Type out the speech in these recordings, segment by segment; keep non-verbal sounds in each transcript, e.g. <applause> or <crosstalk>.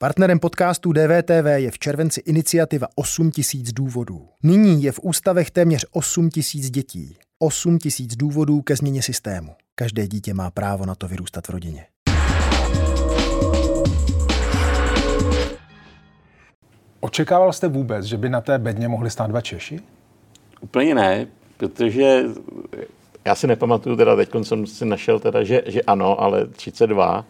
Partnerem podcastu DVTV je v červenci iniciativa 8000 důvodů. Nyní je v ústavech téměř 8000 dětí. 8000 důvodů ke změně systému. Každé dítě má právo na to vyrůstat v rodině. Očekával jste vůbec, že by na té bedně mohli stát dva Češi? Úplně ne, protože já si nepamatuju, teda teď jsem si našel, teda, že, že ano, ale 32.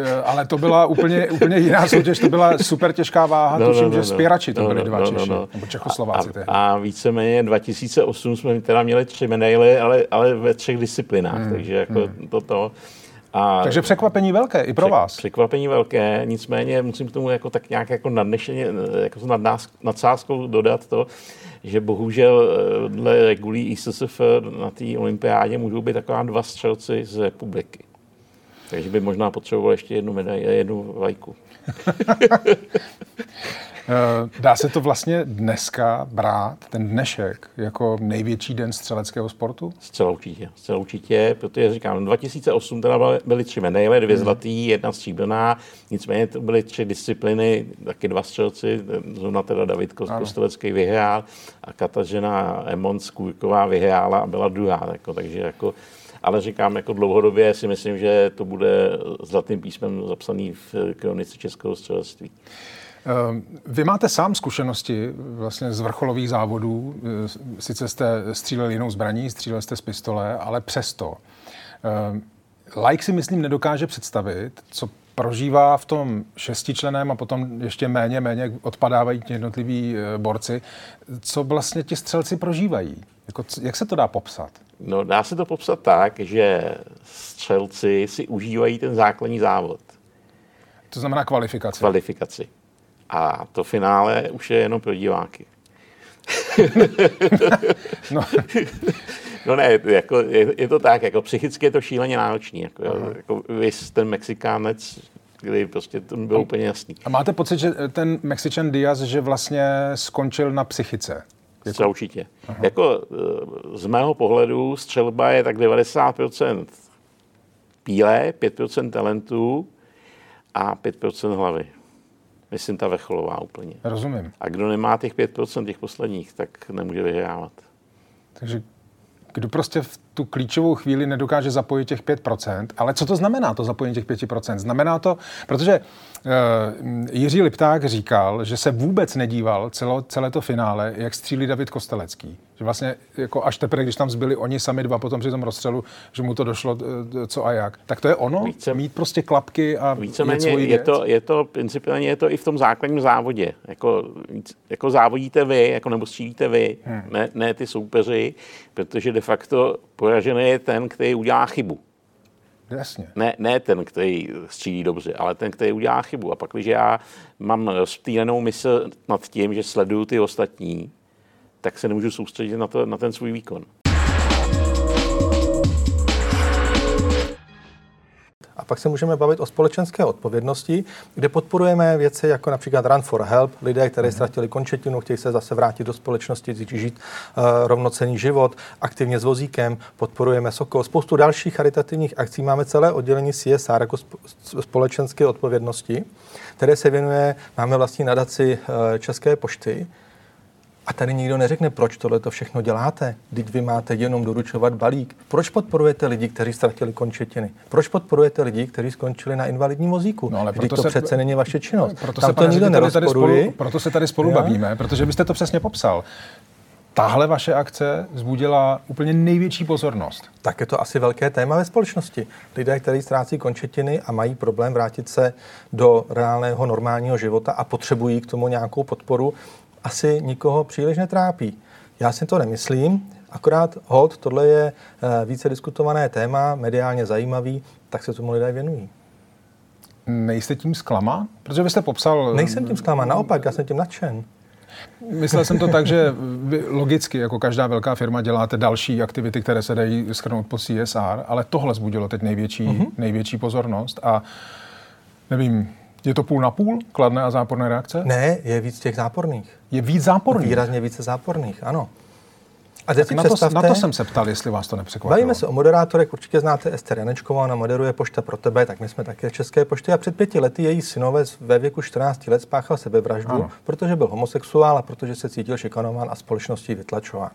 Eh, ale to byla úplně, úplně jiná soutěž, to byla super těžká váha, no, tuším, no, no, že no. spěrači to no, byli no, dva no, Češi, no, no. nebo Čechoslováci. A, a, a víceméně 2008 jsme teda měli tři medaily, ale, ale ve třech disciplinách, hmm, takže jako hmm. toto. A Takže překvapení velké i pro vás. Překvapení velké, nicméně musím k tomu jako tak nějak jako nadnešeně, jako nad nás, nadsázkou dodat to, že bohužel eh, dle regulí ISSF na té olympiádě můžou být taková dva střelci z republiky. Takže by možná potřeboval ještě jednu medaili, jednu vlajku. Eh, <laughs> dá se to vlastně dneska brát, ten dnešek, jako největší den střeleckého sportu? Zcela určitě, zcela určitě, protože říkám, 2008 teda byly tři medaile, dvě hmm. zlatý, jedna stříbrná, nicméně to byly tři disciplíny, taky dva střelci, zrovna teda David Kostelecký vyhrál a Katažena Emons Kůrková vyhrála a byla druhá, jako, takže jako ale říkám, jako dlouhodobě si myslím, že to bude zlatým písmem zapsaný v kronice českého střelectví. Ehm, vy máte sám zkušenosti vlastně z vrcholových závodů. Ehm, sice jste střílel jinou zbraní, střílel jste z pistole, ale přesto. Ehm, like si myslím nedokáže představit, co prožívá v tom šestičleném a potom ještě méně, méně odpadávají ti jednotliví borci. Co vlastně ti střelci prožívají? Jako, jak se to dá popsat? No, dá se to popsat tak, že střelci si užívají ten základní závod. To znamená kvalifikaci. Kvalifikaci. A to finále už je jenom pro diváky. <laughs> no. no ne, jako, je, je, to tak, jako psychicky je to šíleně náročný. Jako, jako vy ten Mexikánec, kdy prostě to bylo úplně jasný. A máte pocit, že ten Mexican Diaz, že vlastně skončil na psychice? Jako... určitě. Aha. Jako eh, z mého pohledu střelba je tak 90% píle, 5% talentu a 5% hlavy. Myslím, ta vrcholová úplně. Rozumím. A kdo nemá těch 5% těch posledních, tak nemůže vyhrávat. Takže kdo prostě v tu klíčovou chvíli nedokáže zapojit těch 5%, ale co to znamená, to zapojení těch 5%? Znamená to, protože uh, Jiří Lipták říkal, že se vůbec nedíval celo, celé to finále, jak střílí David Kostelecký. Že vlastně jako až teprve, když tam zbyli oni sami dva potom při tom rozstřelu, že mu to došlo eh, co a jak. Tak to je ono? Více, mít prostě klapky a víceméně je to, je to, principiálně je to i v tom základním závodě. Jako, jako závodíte vy, jako nebo střílíte vy, hmm. ne, ne ty soupeři, protože de facto poražený je ten, který udělá chybu. Jasně. Ne, ne ten, který střílí dobře, ale ten, který udělá chybu. A pak, když já mám rozptýlenou mysl nad tím, že sleduju ty ostatní, tak se nemůžu soustředit na, to, na ten svůj výkon. A pak se můžeme bavit o společenské odpovědnosti, kde podporujeme věci jako například Run for Help, lidé, kteří ztratili končetinu, chtějí se zase vrátit do společnosti, žít uh, rovnocený život, aktivně s vozíkem, podporujeme Sokol, spoustu dalších charitativních akcí. Máme celé oddělení CSR jako společenské odpovědnosti, které se věnuje, máme vlastní nadaci uh, České pošty, a tady nikdo neřekne, proč tohle to všechno děláte. Teď vy máte jenom doručovat balík. Proč podporujete lidi, kteří ztratili končetiny? Proč podporujete lidi, kteří skončili na invalidním vozíku? No, ale proto to se, přece není vaše činnost. Proto Tam se, to nikdo spolu, proto se tady spolu jo? bavíme, protože byste to přesně popsal. Tahle vaše akce zbudila úplně největší pozornost. Tak je to asi velké téma ve společnosti. Lidé, kteří ztrácí končetiny a mají problém vrátit se do reálného normálního života a potřebují k tomu nějakou podporu, asi nikoho příliš netrápí. Já si to nemyslím, akorát hod, tohle je eh, více diskutované téma, mediálně zajímavý, tak se tomu lidé věnují. Nejste tím zklama? Protože vy jste popsal... Nejsem tím zklama, naopak, já jsem tím nadšen. Myslel jsem to tak, že <laughs> vy logicky, jako každá velká firma, děláte další aktivity, které se dají schrnout pod CSR, ale tohle zbudilo teď největší, uh-huh. největší pozornost a nevím, je to půl na půl, kladné a záporné reakce? Ne, je víc těch záporných. Je víc záporných? Výrazně více záporných, ano. A teď si na, to, představte, na to jsem se ptal, jestli vás to nepřekvapilo. Bavíme se o moderátorech, určitě znáte Ester Janečkovou, ona moderuje Pošta pro tebe, tak my jsme také České pošty a před pěti lety její synovec ve věku 14 let spáchal sebevraždu, ano. protože byl homosexuál a protože se cítil šikanován a společností vytlačován.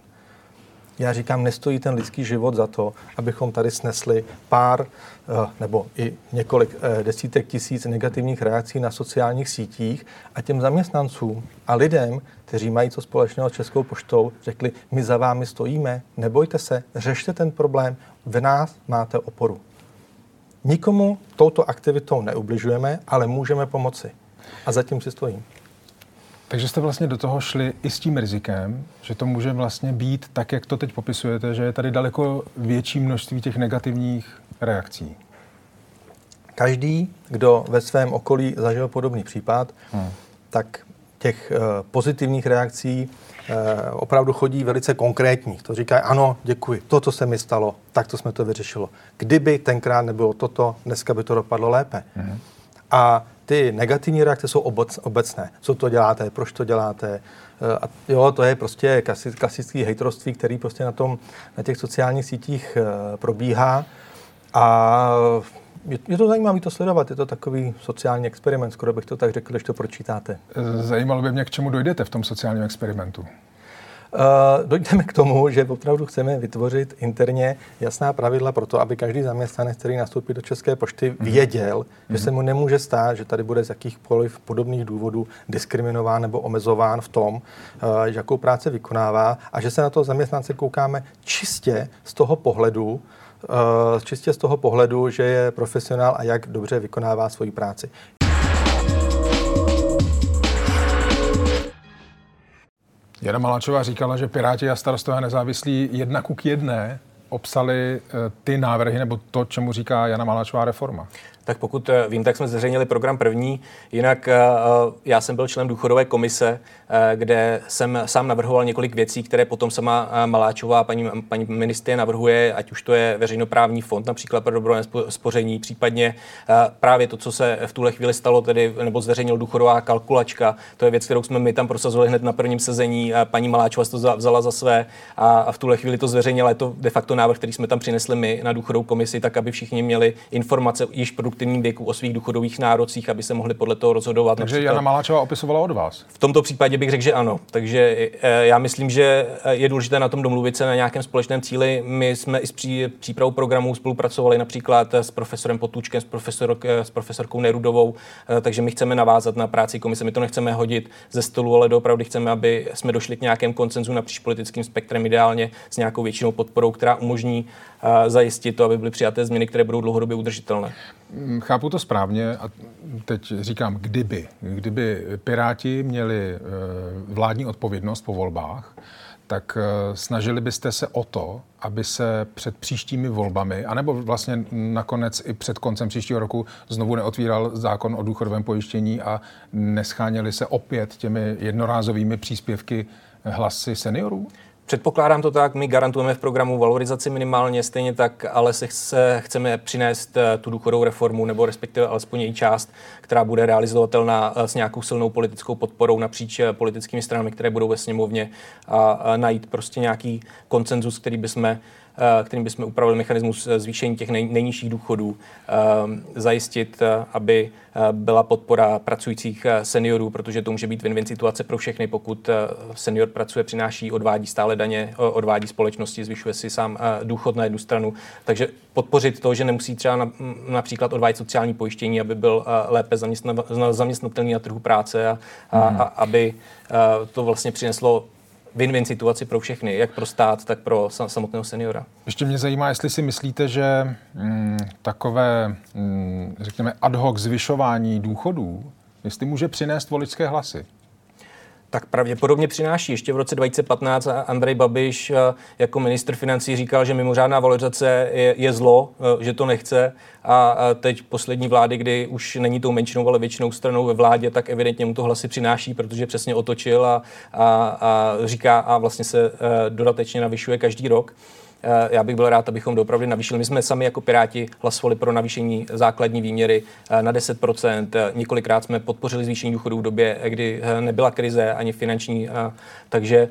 Já říkám, nestojí ten lidský život za to, abychom tady snesli pár eh, nebo i několik eh, desítek tisíc negativních reakcí na sociálních sítích a těm zaměstnancům a lidem, kteří mají co společného s Českou poštou, řekli, my za vámi stojíme, nebojte se, řešte ten problém, v nás máte oporu. Nikomu touto aktivitou neubližujeme, ale můžeme pomoci. A zatím si stojím. Takže jste vlastně do toho šli i s tím rizikem, že to může vlastně být tak, jak to teď popisujete, že je tady daleko větší množství těch negativních reakcí. Každý, kdo ve svém okolí zažil podobný případ, hmm. tak těch uh, pozitivních reakcí uh, opravdu chodí velice konkrétních. To říká, ano, děkuji, toto se mi stalo, tak to jsme to vyřešilo. Kdyby tenkrát nebylo toto, dneska by to dopadlo lépe. Hmm. A ty negativní reakce jsou obec, obecné. Co to děláte, proč to děláte. Eh, a jo, to je prostě klasický hejtrovství, který prostě na, tom, na těch sociálních sítích eh, probíhá. A je, je to zajímavé to sledovat, je to takový sociální experiment, skoro bych to tak řekl, když to pročítáte. Zajímalo by mě, k čemu dojdete v tom sociálním experimentu. Uh, dojdeme k tomu, že opravdu chceme vytvořit interně jasná pravidla pro to, aby každý zaměstnanec, který nastoupí do České pošty, mhm. věděl, mm-hmm. že se mu nemůže stát, že tady bude z jakýchkoliv podobných důvodů diskriminován nebo omezován v tom, uh, jakou práci vykonává a že se na to zaměstnance koukáme čistě z toho pohledu, uh, čistě z toho pohledu, že je profesionál a jak dobře vykonává svoji práci. Jana Maláčová říkala, že Piráti a starostové nezávislí jedna k jedné obsali eh, ty návrhy nebo to, čemu říká Jana Maláčová reforma tak pokud eh, vím, tak jsme zveřejnili program první. Jinak eh, eh, já jsem byl členem důchodové komise, kde jsem sám navrhoval několik věcí, které potom sama Maláčová, paní, paní ministry navrhuje, ať už to je veřejnoprávní fond, například pro dobrovolné spoření, případně právě to, co se v tuhle chvíli stalo, tedy nebo zveřejnil důchodová kalkulačka, to je věc, kterou jsme my tam prosazovali hned na prvním sezení. Paní Maláčová to vzala za své a v tuhle chvíli to zveřejnila. Je to de facto návrh, který jsme tam přinesli my na důchodovou komisi, tak aby všichni měli informace již produkt produktivním věku o svých důchodových nárocích, aby se mohli podle toho rozhodovat. Takže například. Jana Maláčová opisovala od vás? V tomto případě bych řekl, že ano. Takže eh, já myslím, že eh, je důležité na tom domluvit se na nějakém společném cíli. My jsme i s pří, přípravou programů spolupracovali například s profesorem Potůčkem, s, profesor, eh, s profesorkou Nerudovou, takže my chceme navázat na práci komise. My to nechceme hodit ze stolu, ale opravdu chceme, aby jsme došli k nějakém koncenzu napříč politickým spektrem, ideálně s nějakou většinou podporou, která umožní zajistit to, aby byly přijaté změny, které budou dlouhodobě udržitelné. Mm, chápu to správně a teď říkám, kdyby. Kdyby Piráti měli eh, vládní odpovědnost po volbách, tak eh, snažili byste se o to, aby se před příštími volbami, anebo vlastně nakonec i před koncem příštího roku znovu neotvíral zákon o důchodovém pojištění a nescháněli se opět těmi jednorázovými příspěvky hlasy seniorů? Předpokládám to tak, my garantujeme v programu valorizaci minimálně, stejně tak, ale se, se chceme přinést eh, tu důchodovou reformu, nebo respektive alespoň její část, která bude realizovatelná eh, s nějakou silnou politickou podporou napříč eh, politickými stranami, které budou ve sněmovně a, najít prostě nějaký koncenzus, který bychom kterým bychom upravili mechanismus zvýšení těch nej, nejnižších důchodů, zajistit, aby byla podpora pracujících seniorů, protože to může být win-win situace pro všechny, pokud senior pracuje, přináší, odvádí stále daně, odvádí společnosti, zvyšuje si sám důchod na jednu stranu. Takže podpořit to, že nemusí třeba například odvádět sociální pojištění, aby byl lépe zaměstnatelný na trhu práce a, a, a aby to vlastně přineslo win-win situaci pro všechny, jak pro stát, tak pro samotného seniora. Ještě mě zajímá, jestli si myslíte, že mm, takové, mm, řekněme, ad hoc zvyšování důchodů, jestli může přinést voličské hlasy tak pravděpodobně přináší. Ještě v roce 2015 Andrej Babiš eh, jako ministr financí říkal, že mimořádná valorizace je, je zlo, eh, že to nechce. A teď poslední vlády, kdy už není tou menšinou, ale většinou stranou ve vládě, tak evidentně mu to hlasy přináší, protože přesně otočil a, a, a říká a vlastně se eh, dodatečně navyšuje každý rok. Eh, já bych byl rád, abychom doopravdy navýšili. My jsme sami jako Piráti hlasovali pro navýšení základní výměry eh, na 10%. Eh, několikrát jsme podpořili zvýšení důchodů v době, kdy nebyla krize ani finanční. Takže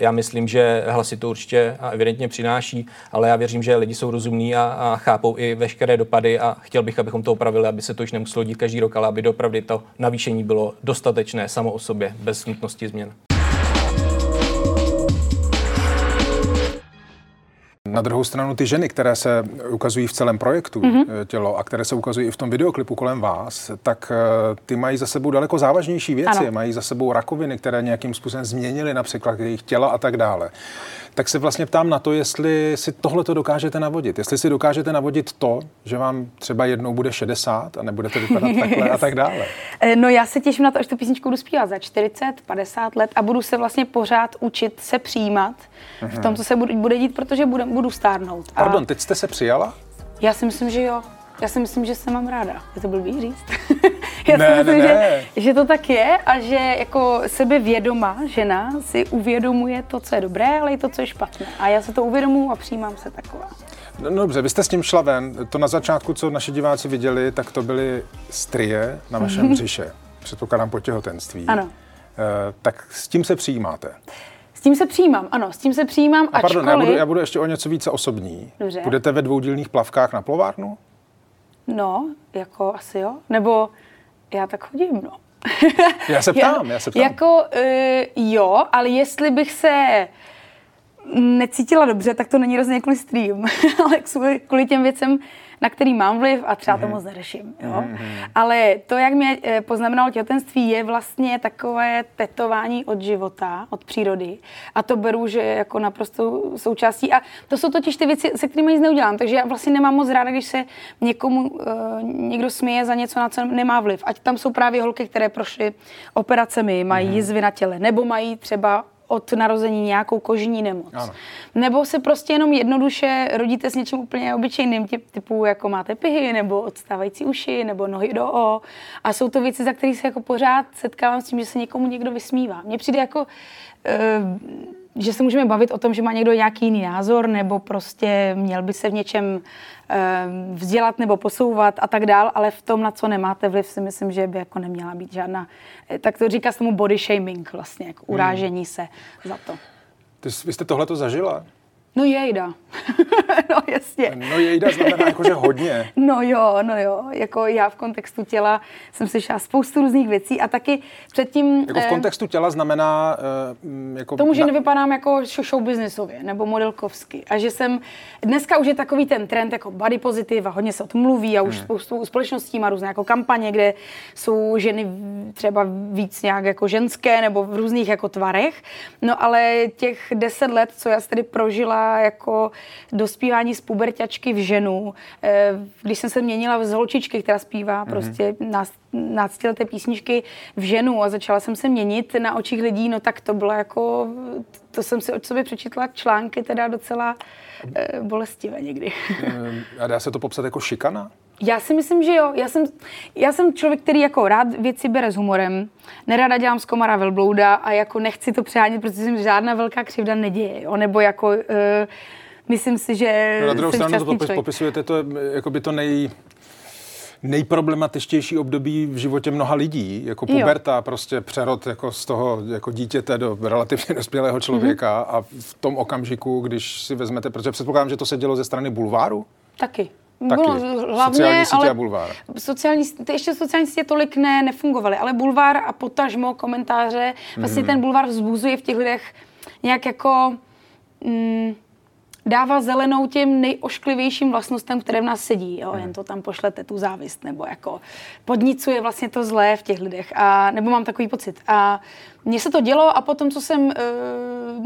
já myslím, že hlasy to určitě evidentně přináší, ale já věřím, že lidi jsou rozumní a, a chápou i veškeré dopady a chtěl bych, abychom to opravili, aby se to už nemuselo dít každý rok, ale aby doopravdy to navýšení bylo dostatečné samo o sobě, bez nutnosti změn. Na druhou stranu ty ženy, které se ukazují v celém projektu mm-hmm. tělo a které se ukazují i v tom videoklipu kolem vás, tak eh, ty mají za sebou daleko závažnější věci. Ano. Mají za sebou rakoviny, které nějakým způsobem změnily například jejich těla a tak dále. Tak se vlastně ptám na to, jestli si tohle to dokážete navodit. Jestli si dokážete navodit to, že vám třeba jednou bude 60 a nebudete vypadat <laughs> takhle a tak dále. Eh, no já se těším na to, až tu písničku budu zpívat za 40, 50 let a budu se vlastně pořád učit se přijímat v tom, mhm. co se bude dít, protože budu, budu stárnout. A Pardon, teď jste se přijala? Já si myslím, že jo. Já si myslím, že se mám ráda. Je to blbý říct? <laughs> Já ne, si myslím, ne, ne. Že, že to tak je a že jako sebevědomá žena si uvědomuje to, co je dobré, ale i to, co je špatné. A já se to uvědomuji a přijímám se taková. No, no dobře, vy jste s tím šla ven. To na začátku, co naši diváci viděli, tak to byly strie na vašem břiše. Předpokládám po těhotenství. Ano. E, tak s tím se přijímáte? S tím se přijímám, ano, s tím se přijímám, a pardon, ačkoliv... já, budu, já budu ještě o něco více osobní. Dobře. Budete ve dvoudílných plavkách na plovárnu? No, jako asi jo. Nebo já tak chodím, no. <laughs> já se ptám, já, já se ptám. Jako uh, jo, ale jestli bych se necítila dobře, tak to není rozhodně kvůli stream, <laughs> ale kvůli těm věcem, na který mám vliv a třeba to mhm. moc neřeším. Jo? Mm-hmm. Ale to, jak mě eh, poznamenalo těhotenství, je vlastně takové tetování od života, od přírody. A to beru, že je jako naprosto součástí. A to jsou totiž ty věci, se kterými nic neudělám. Takže já vlastně nemám moc ráda, když se někomu uh, někdo směje za něco, na co nemá vliv. Ať tam jsou právě holky, které prošly operacemi, mají mm-hmm. jizvy na těle, nebo mají třeba od narození nějakou kožní nemoc. Ano. Nebo se prostě jenom jednoduše rodíte s něčím úplně obyčejným, typu jako máte pihy, nebo odstávající uši, nebo nohy do o. A jsou to věci, za které se jako pořád setkávám s tím, že se někomu někdo vysmívá. Mně přijde jako... Uh, že se můžeme bavit o tom, že má někdo nějaký jiný názor, nebo prostě měl by se v něčem Eh, vzdělat nebo posouvat a tak dál, ale v tom, na co nemáte vliv, si myslím, že by jako neměla být žádná, eh, tak to říká se tomu body shaming vlastně, jako urážení hmm. se za to. Ty, vy jste tohle to zažila? No jejda. <laughs> no jasně. No jejda znamená jako, že hodně. <laughs> no jo, no jo. Jako já v kontextu těla jsem slyšela spoustu různých věcí a taky předtím... Jako v eh, kontextu těla znamená... Uh, jako tomu, že na... nevypadám jako show businessově nebo modelkovsky. A že jsem... Dneska už je takový ten trend jako body positive a hodně se o tom mluví a už hmm. spoustu společností má různé jako kampaně, kde jsou ženy třeba víc nějak jako ženské nebo v různých jako tvarech. No ale těch deset let, co já tedy prožila jako dospívání z puberťačky v ženu. Eh, když jsem se měnila z holčičky, která zpívá mm-hmm. prostě náctileté písničky v ženu a začala jsem se měnit na očích lidí, no tak to bylo jako, to jsem si od sobě přečetla články teda docela eh, bolestivé někdy. Eh, a dá se to popsat jako šikana? Já si myslím, že jo. Já jsem, já jsem člověk, který jako rád věci bere s humorem. Nerada dělám z komara velblouda a jako nechci to přehánět, protože se žádná velká křivda neděje. Jo? Nebo jako... Uh, myslím si, že no, Na druhou stranu to popis, popisujete to jako by to nej, nejproblematičtější období v životě mnoha lidí, jako puberta, jo. prostě přerod jako z toho jako dítěte do relativně dospělého člověka mm-hmm. a v tom okamžiku, když si vezmete, protože předpokládám, že to se dělo ze strany bulváru? Taky. Taky. Bylo hlavně, sociální sítě ale a bulvár. Sociální, ještě sociální sítě tolik ne, nefungovaly, ale bulvár a potažmo komentáře, vlastně mm. ten bulvár vzbuzuje v těch lidech nějak jako mm, dává zelenou těm nejošklivějším vlastnostem, které v nás sedí. Jo? Jen to tam pošlete, tu závist, nebo jako podnicuje vlastně to zlé v těch lidech. A, nebo mám takový pocit. A mně se to dělo a potom, co jsem e,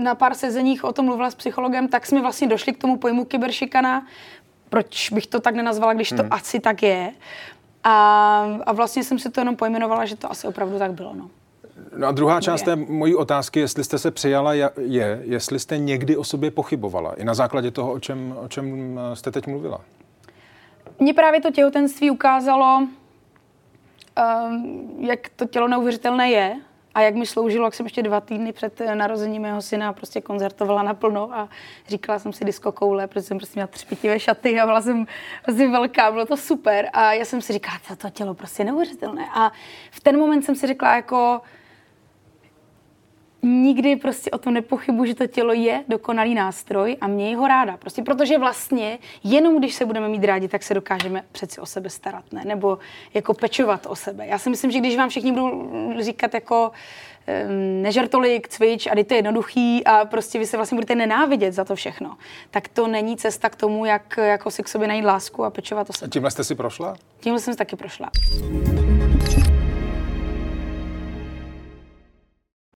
na pár sezeních o tom mluvila s psychologem, tak jsme vlastně došli k tomu pojmu kyberšikana, proč bych to tak nenazvala, když to hmm. asi tak je. A, a vlastně jsem si to jenom pojmenovala, že to asi opravdu tak bylo. No. No a druhá část té mojí otázky, jestli jste se přijala, je, jestli jste někdy o sobě pochybovala, i na základě toho, o čem, o čem eh, jste teď mluvila. Mně právě to těhotenství ukázalo, um, jak to tělo neuvěřitelné je, A jak mi sloužilo, jak jsem ještě dva týdny před eh, narozením mého syna prostě koncertovala naplno a říkala jsem si disco koule, protože jsem prostě měla třpitivé šaty a byla jsem prostě velká, bylo to super. A já jsem si říkala, to, to tělo prostě neuvěřitelné. A v ten moment jsem si řekla jako, nikdy prostě o tom nepochybuji, že to tělo je dokonalý nástroj a měj ho ráda. Prostě protože vlastně jenom když se budeme mít rádi, tak se dokážeme přeci o sebe starat, ne? Nebo jako pečovat o sebe. Já si myslím, že když vám všichni budou říkat jako nežer tolik, cvič a to je jednoduchý a prostě vy se vlastně budete nenávidět za to všechno, tak to není cesta k tomu, jak jako si k sobě najít lásku a pečovat o sebe. A tímhle jste si prošla? Tímhle jsem si taky prošla.